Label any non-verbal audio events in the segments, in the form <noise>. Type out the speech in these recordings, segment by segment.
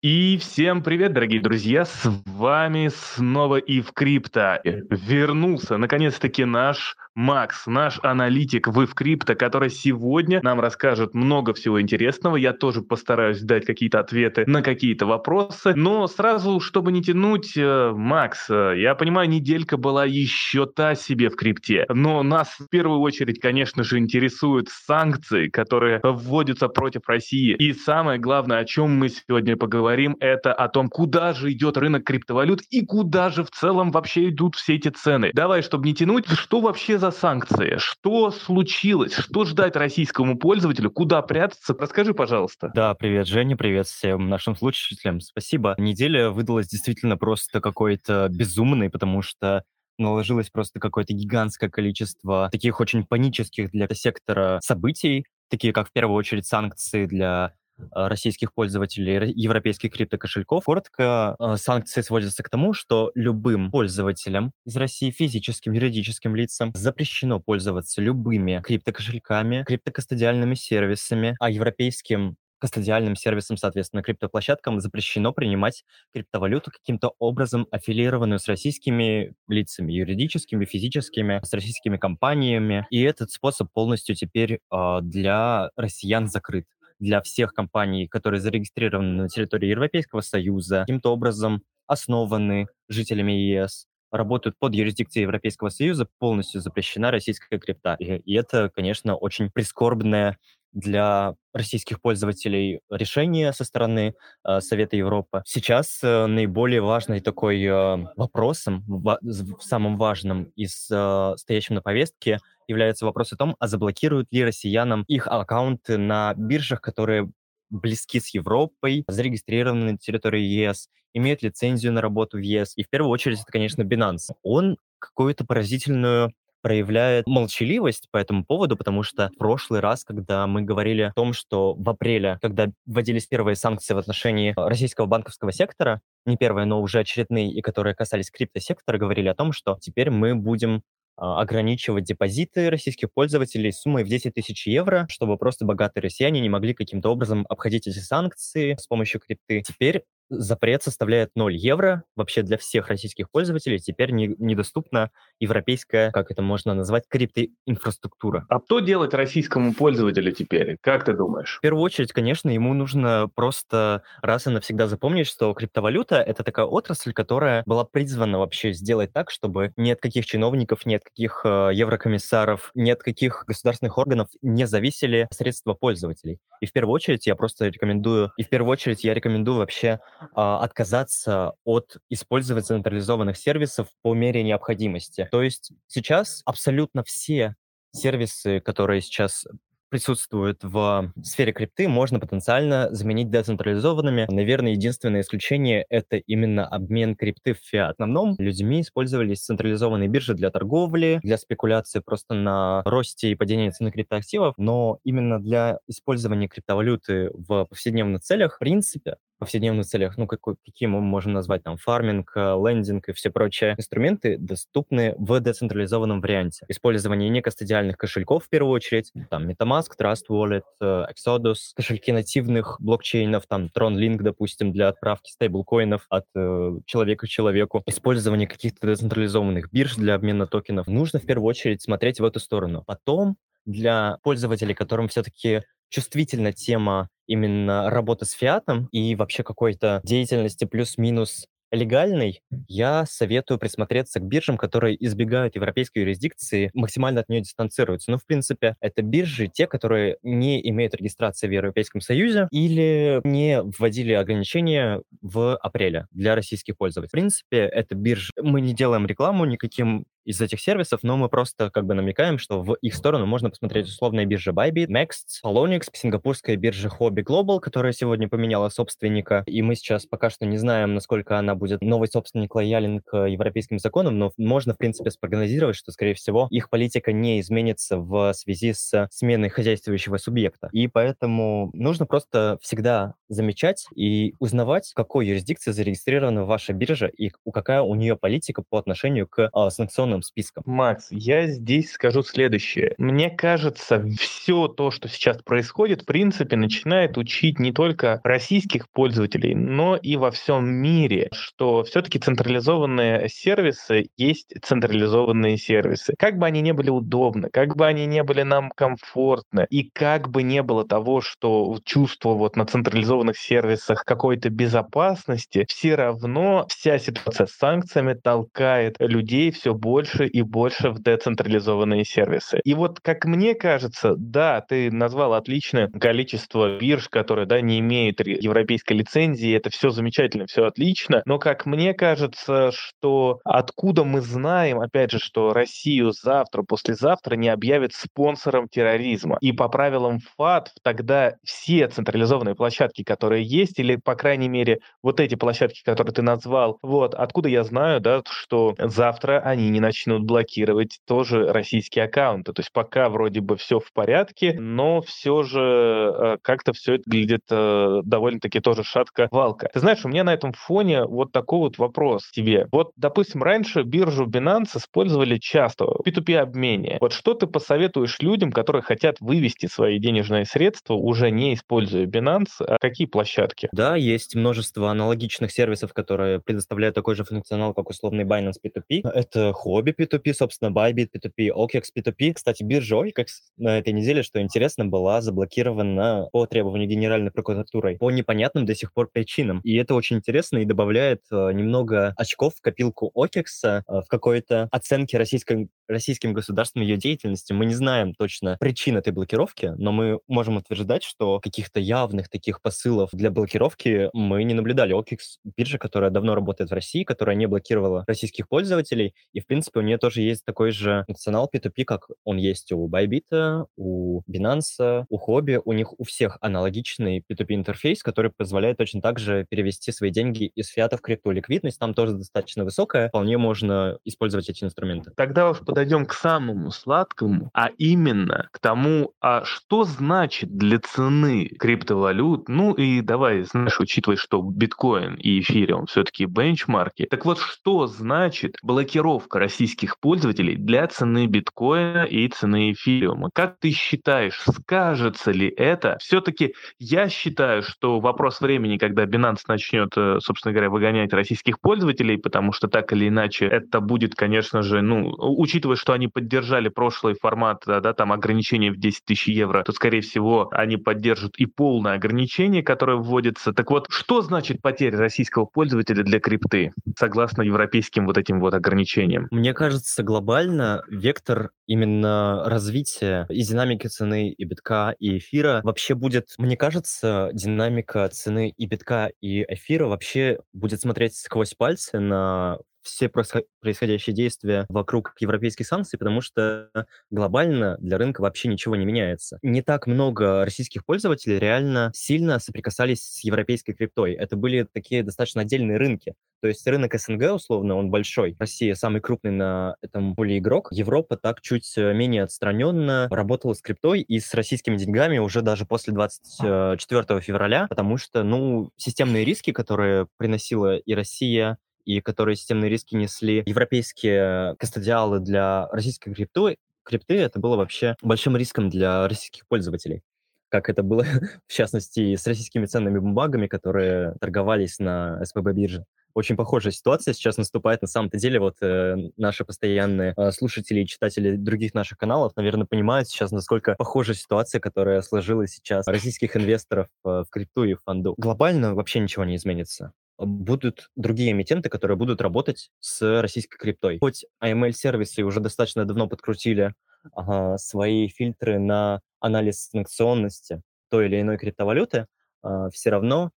И всем привет, дорогие друзья! С вами снова Ив Крипто. Вернулся, наконец-таки, наш Макс, наш аналитик в Ивкрипто, который сегодня нам расскажет много всего интересного. Я тоже постараюсь дать какие-то ответы на какие-то вопросы. Но сразу, чтобы не тянуть, э, Макс, э, я понимаю, неделька была еще та себе в крипте. Но нас в первую очередь, конечно же, интересуют санкции, которые вводятся против России. И самое главное, о чем мы сегодня поговорим, это о том, куда же идет рынок криптовалют и куда же в целом вообще идут все эти цены. Давай, чтобы не тянуть, что вообще за за санкции? Что случилось? Что ждать российскому пользователю? Куда прятаться? Расскажи, пожалуйста. Да, привет, Женя, привет всем нашим слушателям. Спасибо. Неделя выдалась действительно просто какой-то безумной, потому что наложилось просто какое-то гигантское количество таких очень панических для сектора событий, такие как в первую очередь санкции для российских пользователей европейских криптокошельков. Коротко, э, санкции сводятся к тому, что любым пользователям из России, физическим, юридическим лицам, запрещено пользоваться любыми криптокошельками, криптокастодиальными сервисами, а европейским кастодиальным сервисам, соответственно, криптоплощадкам запрещено принимать криптовалюту каким-то образом аффилированную с российскими лицами, юридическими, физическими, с российскими компаниями. И этот способ полностью теперь э, для россиян закрыт для всех компаний, которые зарегистрированы на территории Европейского Союза, каким-то образом основаны жителями ЕС, работают под юрисдикцией Европейского Союза, полностью запрещена российская крипта. И, это, конечно, очень прискорбное для российских пользователей решение со стороны э, Совета Европы. Сейчас э, наиболее важный такой э, вопросом, ва- самым важным из э, стоящим на повестке, является вопрос о том, а заблокируют ли россиянам их аккаунты на биржах, которые близки с Европой, зарегистрированы на территории ЕС, имеют лицензию на работу в ЕС. И в первую очередь это, конечно, Binance. Он какую-то поразительную проявляет молчаливость по этому поводу, потому что в прошлый раз, когда мы говорили о том, что в апреле, когда вводились первые санкции в отношении российского банковского сектора, не первые, но уже очередные, и которые касались криптосектора, говорили о том, что теперь мы будем а, ограничивать депозиты российских пользователей суммой в 10 тысяч евро, чтобы просто богатые россияне не могли каким-то образом обходить эти санкции с помощью крипты. Теперь запрет составляет 0 евро вообще для всех российских пользователей. Теперь не, недоступна европейская, как это можно назвать, криптоинфраструктура. А что делать российскому пользователю теперь? Как ты думаешь? В первую очередь, конечно, ему нужно просто раз и навсегда запомнить, что криптовалюта — это такая отрасль, которая была призвана вообще сделать так, чтобы ни от каких чиновников, ни от каких э, еврокомиссаров, ни от каких государственных органов не зависели средства пользователей. И в первую очередь я просто рекомендую, и в первую очередь я рекомендую вообще а, отказаться от использования централизованных сервисов по мере необходимости. То есть сейчас абсолютно все сервисы, которые сейчас присутствуют в сфере крипты, можно потенциально заменить децентрализованными. Наверное, единственное исключение — это именно обмен крипты в фиат. В основном людьми использовались централизованные биржи для торговли, для спекуляции просто на росте и падении цены криптоактивов, но именно для использования криптовалюты в повседневных целях, в принципе, повседневных целях, ну, какой, какие мы можем назвать там фарминг, э, лендинг и все прочие инструменты доступны в децентрализованном варианте. Использование некостадиальных кошельков в первую очередь, там MetaMask, Trust Wallet, э, Exodus, кошельки нативных блокчейнов, там TronLink, допустим, для отправки стейблкоинов от э, человека к человеку, использование каких-то децентрализованных бирж для обмена токенов. Нужно в первую очередь смотреть в эту сторону. Потом для пользователей, которым все-таки чувствительна тема именно работы с фиатом и вообще какой-то деятельности плюс-минус легальной, я советую присмотреться к биржам, которые избегают европейской юрисдикции, максимально от нее дистанцируются. Ну, в принципе, это биржи, те, которые не имеют регистрации в Европейском Союзе или не вводили ограничения в апреле для российских пользователей. В принципе, это биржи. Мы не делаем рекламу никаким из этих сервисов, но мы просто как бы намекаем, что в их сторону можно посмотреть условная биржа Bybit, Next, Polonix, сингапурская биржа Hobby Global, которая сегодня поменяла собственника, и мы сейчас пока что не знаем, насколько она будет новый собственник лоялен к европейским законам, но можно, в принципе, спрогнозировать, что, скорее всего, их политика не изменится в связи с сменой хозяйствующего субъекта. И поэтому нужно просто всегда замечать и узнавать, в какой юрисдикции зарегистрирована ваша биржа и какая у нее политика по отношению к а, санкционным первым списком. Макс, я здесь скажу следующее. Мне кажется, все то, что сейчас происходит, в принципе, начинает учить не только российских пользователей, но и во всем мире, что все-таки централизованные сервисы есть централизованные сервисы. Как бы они не были удобны, как бы они не были нам комфортны, и как бы не было того, что чувство вот на централизованных сервисах какой-то безопасности, все равно вся ситуация с санкциями толкает людей все больше и больше в децентрализованные сервисы. И вот, как мне кажется, да, ты назвал отличное количество бирж, которые да, не имеют европейской лицензии, это все замечательно, все отлично, но, как мне кажется, что откуда мы знаем, опять же, что Россию завтра, послезавтра не объявят спонсором терроризма. И по правилам ФАТ тогда все централизованные площадки, которые есть, или, по крайней мере, вот эти площадки, которые ты назвал, вот, откуда я знаю, да, что завтра они не начнут блокировать тоже российские аккаунты. То есть пока вроде бы все в порядке, но все же э, как-то все это выглядит э, довольно-таки тоже шатко-валко. Ты знаешь, у меня на этом фоне вот такой вот вопрос тебе. Вот, допустим, раньше биржу Binance использовали часто в P2P-обмене. Вот что ты посоветуешь людям, которые хотят вывести свои денежные средства, уже не используя Binance, а какие площадки? Да, есть множество аналогичных сервисов, которые предоставляют такой же функционал, как условный Binance P2P. Это Hobby P2P, собственно, Bybit P2P, OKEX P2P. Кстати, биржа OKEX на этой неделе, что интересно, была заблокирована по требованию Генеральной прокуратурой по непонятным до сих пор причинам. И это очень интересно и добавляет э, немного очков в копилку OKEX э, в какой-то оценке российской, российским государством ее деятельности. Мы не знаем точно причин этой блокировки, но мы можем утверждать, что каких-то явных таких посылов для блокировки мы не наблюдали. OKEX — биржа, которая давно работает в России, которая не блокировала российских пользователей, и, в принципе, у нее тоже есть такой же функционал P2P, как он есть у Bybit, у Binance, у Hobby. У них у всех аналогичный P2P интерфейс, который позволяет точно так же перевести свои деньги из фиата в крипту. Ликвидность там тоже достаточно высокая, вполне можно использовать эти инструменты. Тогда уж подойдем к самому сладкому, а именно к тому, а что значит для цены криптовалют, ну и давай, знаешь, учитывая, что биткоин и эфириум все-таки бенчмарки, так вот, что значит блокировка российских пользователей для цены биткоина и цены эфириума? Как ты считаешь, скажется ли это? Все-таки я считаю, что вопрос времени, когда Binance начнет, э, собственно говоря, выгонять российских пользователей, потому что так или иначе это будет, конечно же, ну, учитывая, что они поддержали прошлый формат, да, там ограничение в 10 тысяч евро, то, скорее всего, они поддержат и полное ограничение, которое вводится. Так вот, что значит потеря российского пользователя для крипты, согласно европейским вот этим вот ограничениям? Мне кажется, глобально вектор именно развития и динамики цены и битка, и эфира вообще будет, мне кажется, динамика цены и битка, и эфира вообще будет смотреть сквозь пальцы на все происходящие действия вокруг европейских санкций, потому что глобально для рынка вообще ничего не меняется. Не так много российских пользователей реально сильно соприкасались с европейской криптой. Это были такие достаточно отдельные рынки. То есть рынок СНГ, условно, он большой. Россия самый крупный на этом поле игрок. Европа так чуть э, менее отстраненно работала с криптой и с российскими деньгами уже даже после 24 февраля, потому что, ну, системные риски, которые приносила и Россия, и которые системные риски несли европейские кастодиалы для российской крипты, крипты это было вообще большим риском для российских пользователей как это было, <laughs> в частности, с российскими ценными бумагами, которые торговались на СПБ бирже. Очень похожая ситуация сейчас наступает. На самом-то деле, вот э, наши постоянные э, слушатели и читатели других наших каналов, наверное, понимают сейчас, насколько похожа ситуация, которая сложилась сейчас российских инвесторов э, в крипту и в фонду. Глобально вообще ничего не изменится будут другие эмитенты, которые будут работать с российской криптой. Хоть AML-сервисы уже достаточно давно подкрутили ага, свои фильтры на анализ санкционности той или иной криптовалюты, а, все равно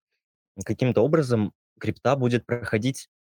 каким-то образом крипта будет проходить а,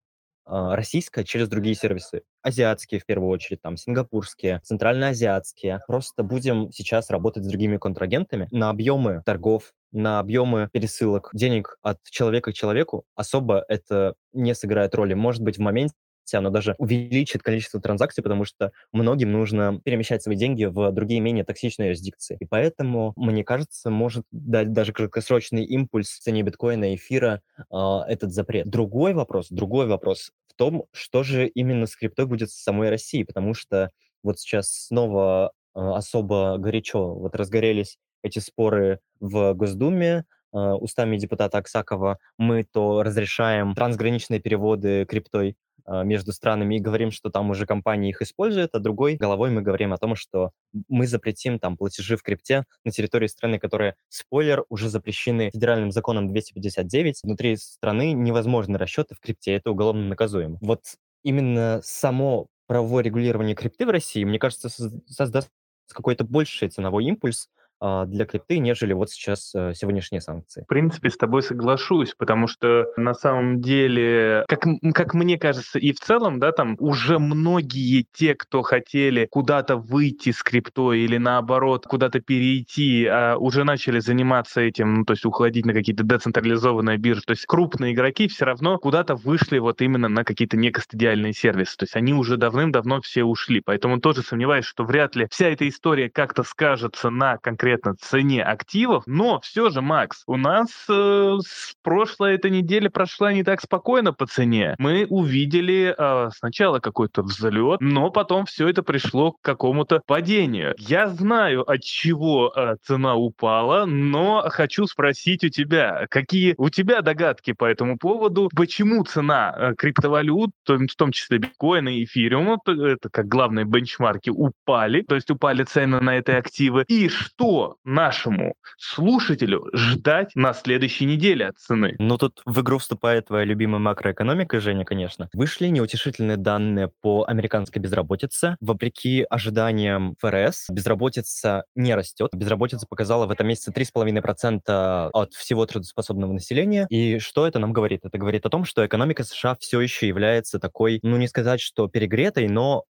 российская через другие сервисы. Азиатские, в первую очередь, там, сингапурские, центральноазиатские. Просто будем сейчас работать с другими контрагентами на объемы торгов, на объемы пересылок денег от человека к человеку. Особо это не сыграет роли. Может быть, в моменте оно даже увеличит количество транзакций, потому что многим нужно перемещать свои деньги в другие менее токсичные юрисдикции. И поэтому, мне кажется, может дать даже краткосрочный импульс в цене биткоина и эфира э, этот запрет. Другой вопрос, другой вопрос в том, что же именно с криптой будет с самой Россией, потому что вот сейчас снова э, особо горячо вот разгорелись эти споры в Госдуме, э, устами депутата Аксакова мы то разрешаем трансграничные переводы криптой, а, между странами и говорим, что там уже компании их используют, а другой головой мы говорим о том, что мы запретим там платежи в крипте на территории страны, которые, спойлер, уже запрещены федеральным законом 259. Внутри страны невозможны расчеты в крипте, это уголовно наказуемо. Вот именно само правовое регулирование крипты в России, мне кажется, создаст какой-то больший ценовой импульс, а, для крипты, нежели вот сейчас э, сегодняшние санкции. В принципе, с тобой соглашусь, потому что на самом деле, как, как мне кажется, и в целом, да, там уже многие те, кто хотели куда-то выйти с криптой или наоборот куда-то перейти, а уже начали заниматься этим, ну, то есть уходить на какие-то децентрализованные биржи. То есть крупные игроки все равно куда-то вышли вот именно на какие-то некостадиальные сервисы. То есть они уже давным-давно все ушли. Поэтому тоже сомневаюсь, что вряд ли вся эта история как-то скажется на конкретном конкретно цене активов, но все же, Макс, у нас э, с прошлой этой недели прошла не так спокойно по цене. Мы увидели э, сначала какой-то взлет, но потом все это пришло к какому-то падению. Я знаю, от чего э, цена упала, но хочу спросить у тебя, какие у тебя догадки по этому поводу, почему цена э, криптовалют, в том числе биткоина и эфириума, это как главные бенчмарки, упали, то есть упали цены на эти активы, и что нашему слушателю ждать на следующей неделе от цены? Ну, тут в игру вступает твоя любимая макроэкономика, Женя, конечно. Вышли неутешительные данные по американской безработице. Вопреки ожиданиям ФРС, безработица не растет. Безработица показала в этом месяце 3,5% от всего трудоспособного населения. И что это нам говорит? Это говорит о том, что экономика США все еще является такой, ну, не сказать, что перегретой, но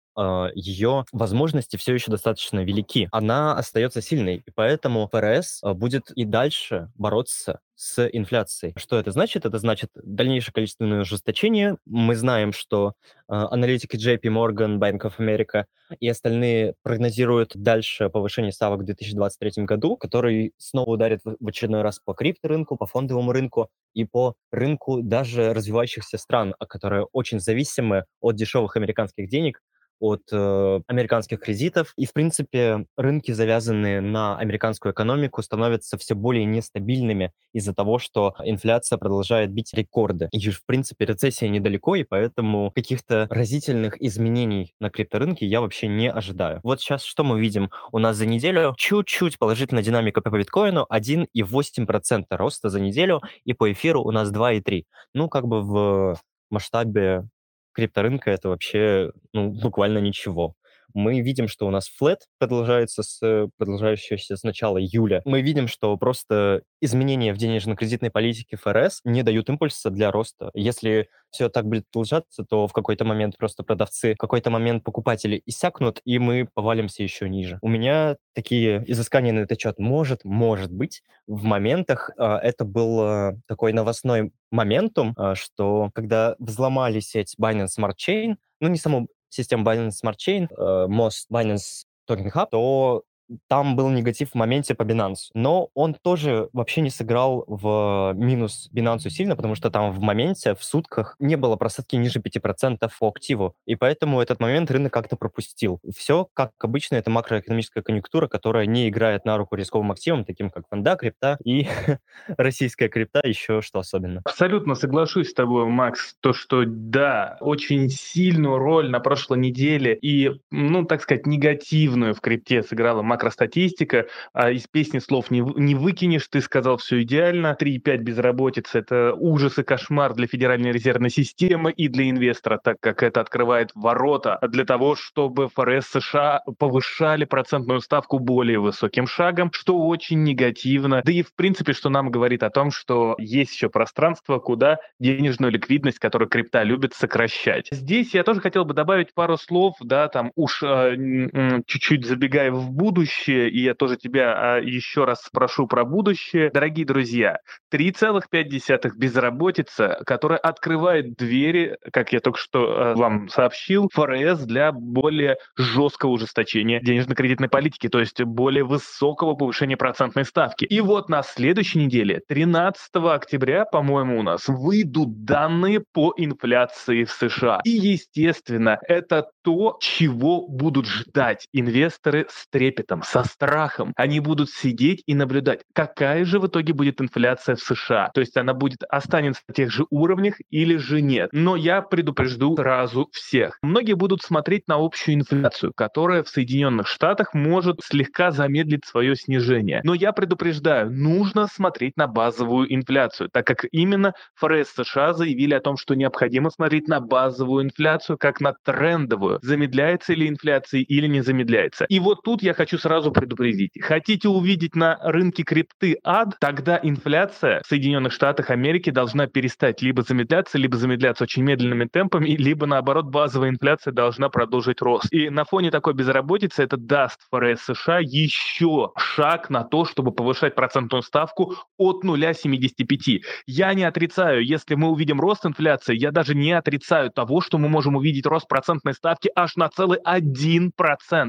ее возможности все еще достаточно велики. Она остается сильной, и поэтому ФРС а, будет и дальше бороться с инфляцией. Что это значит? Это значит дальнейшее количественное ужесточение. Мы знаем, что э, аналитики JP Morgan, Bank of America и остальные прогнозируют дальше повышение ставок в 2023 году, который снова ударит в, в очередной раз по крипторынку, по фондовому рынку и по рынку даже развивающихся стран, которые очень зависимы от дешевых американских денег, от э, американских кредитов. И, в принципе, рынки, завязанные на американскую экономику, становятся все более нестабильными из-за того, что инфляция продолжает бить рекорды. И, в принципе, рецессия недалеко, и поэтому каких-то разительных изменений на крипторынке я вообще не ожидаю. Вот сейчас что мы видим? У нас за неделю чуть-чуть положительная динамика по биткоину 1,8% роста за неделю, и по эфиру у нас 2,3%. Ну, как бы в масштабе крипторынка это вообще ну, буквально ничего. Мы видим, что у нас флет продолжается с, продолжающийся с начала июля. Мы видим, что просто изменения в денежно-кредитной политике ФРС не дают импульса для роста. Если все так будет продолжаться, то в какой-то момент просто продавцы, в какой-то момент покупатели иссякнут, и мы повалимся еще ниже. У меня такие изыскания на этот счет. Может, может быть, в моментах э, это был э, такой новостной моментум, э, что когда взломали сеть Binance Smart Chain, ну, не саму систему Binance Smart Chain, э, мост Binance Token Hub, то там был негатив в моменте по Binance, но он тоже вообще не сыграл в минус Binance сильно, потому что там в моменте, в сутках не было просадки ниже 5% по активу, и поэтому этот момент рынок как-то пропустил. Все, как обычно, это макроэкономическая конъюнктура, которая не играет на руку рисковым активам, таким как фонда, крипта и <laughs> российская крипта, еще что особенно. Абсолютно соглашусь с тобой, Макс, то, что да, очень сильную роль на прошлой неделе и, ну, так сказать, негативную в крипте сыграла макростатистика, а из песни слов не, не выкинешь, ты сказал все идеально, 3,5 безработица – это ужас и кошмар для Федеральной резервной системы и для инвестора, так как это открывает ворота для того, чтобы ФРС США повышали процентную ставку более высоким шагом, что очень негативно, да и в принципе, что нам говорит о том, что есть еще пространство, куда денежную ликвидность, которую крипта любит, сокращать. Здесь я тоже хотел бы добавить пару слов, да, там уж э, чуть-чуть забегая в будущее, будущее, и я тоже тебя а, еще раз спрошу про будущее. Дорогие друзья, 3,5 безработица, которая открывает двери, как я только что э, вам сообщил, ФРС для более жесткого ужесточения денежно-кредитной политики, то есть более высокого повышения процентной ставки. И вот на следующей неделе, 13 октября, по-моему, у нас выйдут данные по инфляции в США. И, естественно, это то, чего будут ждать инвесторы с трепетом, со страхом. Они будут сидеть и наблюдать, какая же в итоге будет инфляция в США. То есть она будет останется на тех же уровнях или же нет. Но я предупрежду сразу всех. Многие будут смотреть на общую инфляцию, которая в Соединенных Штатах может слегка замедлить свое снижение. Но я предупреждаю, нужно смотреть на базовую инфляцию, так как именно ФРС США заявили о том, что необходимо смотреть на базовую инфляцию как на трендовую. Замедляется ли инфляция или не замедляется. И вот тут я хочу сразу предупредить. Хотите увидеть на рынке крипты ад, тогда инфляция в Соединенных Штатах Америки должна перестать либо замедляться, либо замедляться очень медленными темпами, либо наоборот базовая инфляция должна продолжить рост. И на фоне такой безработицы это даст ФРС США еще шаг на то, чтобы повышать процентную ставку от 0,75. Я не отрицаю, если мы увидим рост инфляции, я даже не отрицаю того, что мы можем увидеть рост процентной ставки аж на целый 1%.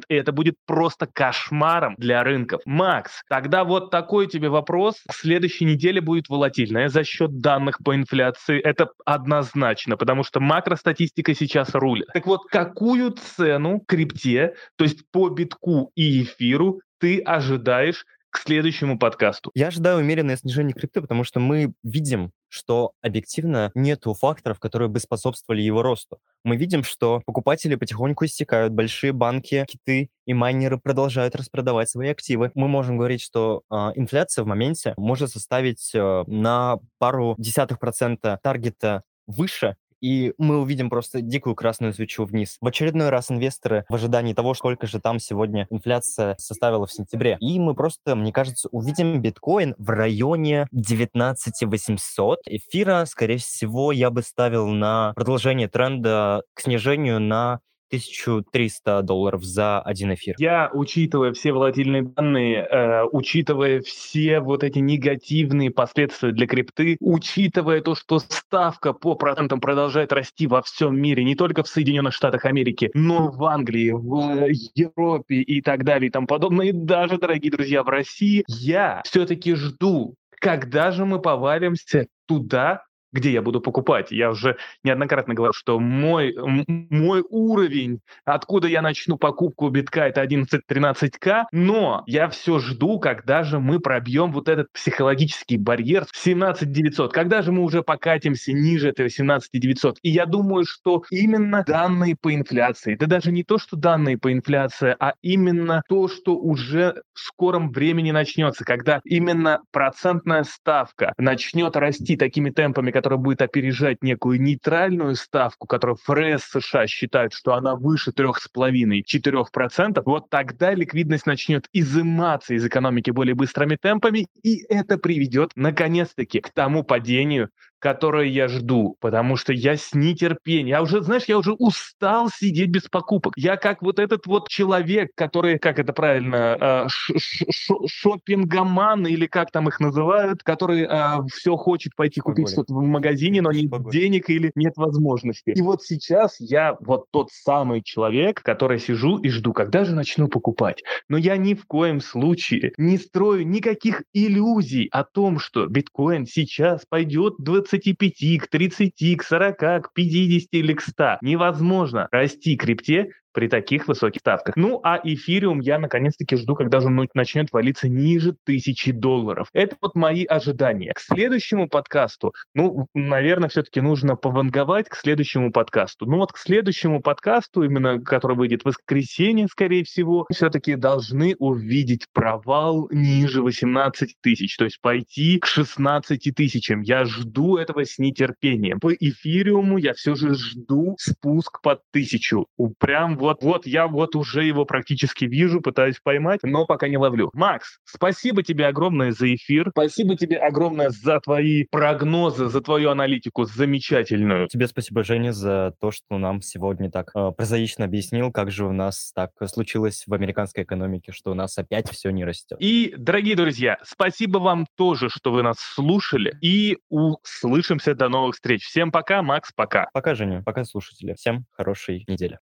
И это будет просто кошмаром для рынков. Макс, тогда вот такой тебе вопрос. В следующей неделе будет волатильная за счет данных по инфляции. Это однозначно, потому что макростатистика сейчас рулит. Так вот, какую цену крипте, то есть по битку и эфиру, ты ожидаешь к следующему подкасту? Я ожидаю умеренное снижение крипты, потому что мы видим, что объективно нету факторов, которые бы способствовали его росту. Мы видим, что покупатели потихоньку истекают, большие банки, киты и майнеры продолжают распродавать свои активы. Мы можем говорить, что э, инфляция в моменте может составить э, на пару десятых процента таргета выше, и мы увидим просто дикую красную свечу вниз. В очередной раз инвесторы в ожидании того, сколько же там сегодня инфляция составила в сентябре. И мы просто, мне кажется, увидим биткоин в районе 19 800. Эфира, скорее всего, я бы ставил на продолжение тренда к снижению на 1300 долларов за один эфир. Я, учитывая все волатильные данные, э, учитывая все вот эти негативные последствия для крипты, учитывая то, что ставка по процентам продолжает расти во всем мире, не только в Соединенных Штатах Америки, но в Англии, в Европе и так далее и тому подобное, и даже, дорогие друзья, в России, я все-таки жду, когда же мы повалимся туда, где я буду покупать. Я уже неоднократно говорил, что мой, мой уровень, откуда я начну покупку битка, это 11-13к, но я все жду, когда же мы пробьем вот этот психологический барьер 17 900, когда же мы уже покатимся ниже этого 17 900. И я думаю, что именно данные по инфляции, да даже не то, что данные по инфляции, а именно то, что уже в скором времени начнется, когда именно процентная ставка начнет расти такими темпами, которая будет опережать некую нейтральную ставку, которую ФРС США считают, что она выше 3,5-4%, вот тогда ликвидность начнет изыматься из экономики более быстрыми темпами, и это приведет, наконец-таки, к тому падению, которое я жду, потому что я с нетерпением, я уже, знаешь, я уже устал сидеть без покупок. Я как вот этот вот человек, который, как это правильно, э, шопингоман или как там их называют, который э, все хочет пойти купить что-то в магазине, но нет денег или нет возможности. И вот сейчас я вот тот самый человек, который сижу и жду, когда же начну покупать. Но я ни в коем случае не строю никаких иллюзий о том, что биткоин сейчас пойдет 20 25, к 30, к 40, к 50 или к 100. Невозможно расти крипте при таких высоких ставках. Ну, а эфириум я наконец-таки жду, когда же начнет валиться ниже тысячи долларов. Это вот мои ожидания. К следующему подкасту, ну, наверное, все-таки нужно пованговать к следующему подкасту. Ну вот к следующему подкасту, именно который выйдет в воскресенье, скорее всего, все-таки должны увидеть провал ниже 18 тысяч, то есть пойти к 16 тысячам. Я жду этого с нетерпением. По эфириуму я все же жду спуск под тысячу. Прям вот, вот, я вот уже его практически вижу, пытаюсь поймать, но пока не ловлю. Макс, спасибо тебе огромное за эфир. Спасибо тебе огромное за твои прогнозы, за твою аналитику замечательную. Тебе спасибо, Женя, за то, что нам сегодня так э, прозаично объяснил, как же у нас так случилось в американской экономике, что у нас опять все не растет. И, дорогие друзья, спасибо вам тоже, что вы нас слушали. И услышимся до новых встреч. Всем пока, Макс, пока. Пока, Женя, пока, слушатели. Всем хорошей недели.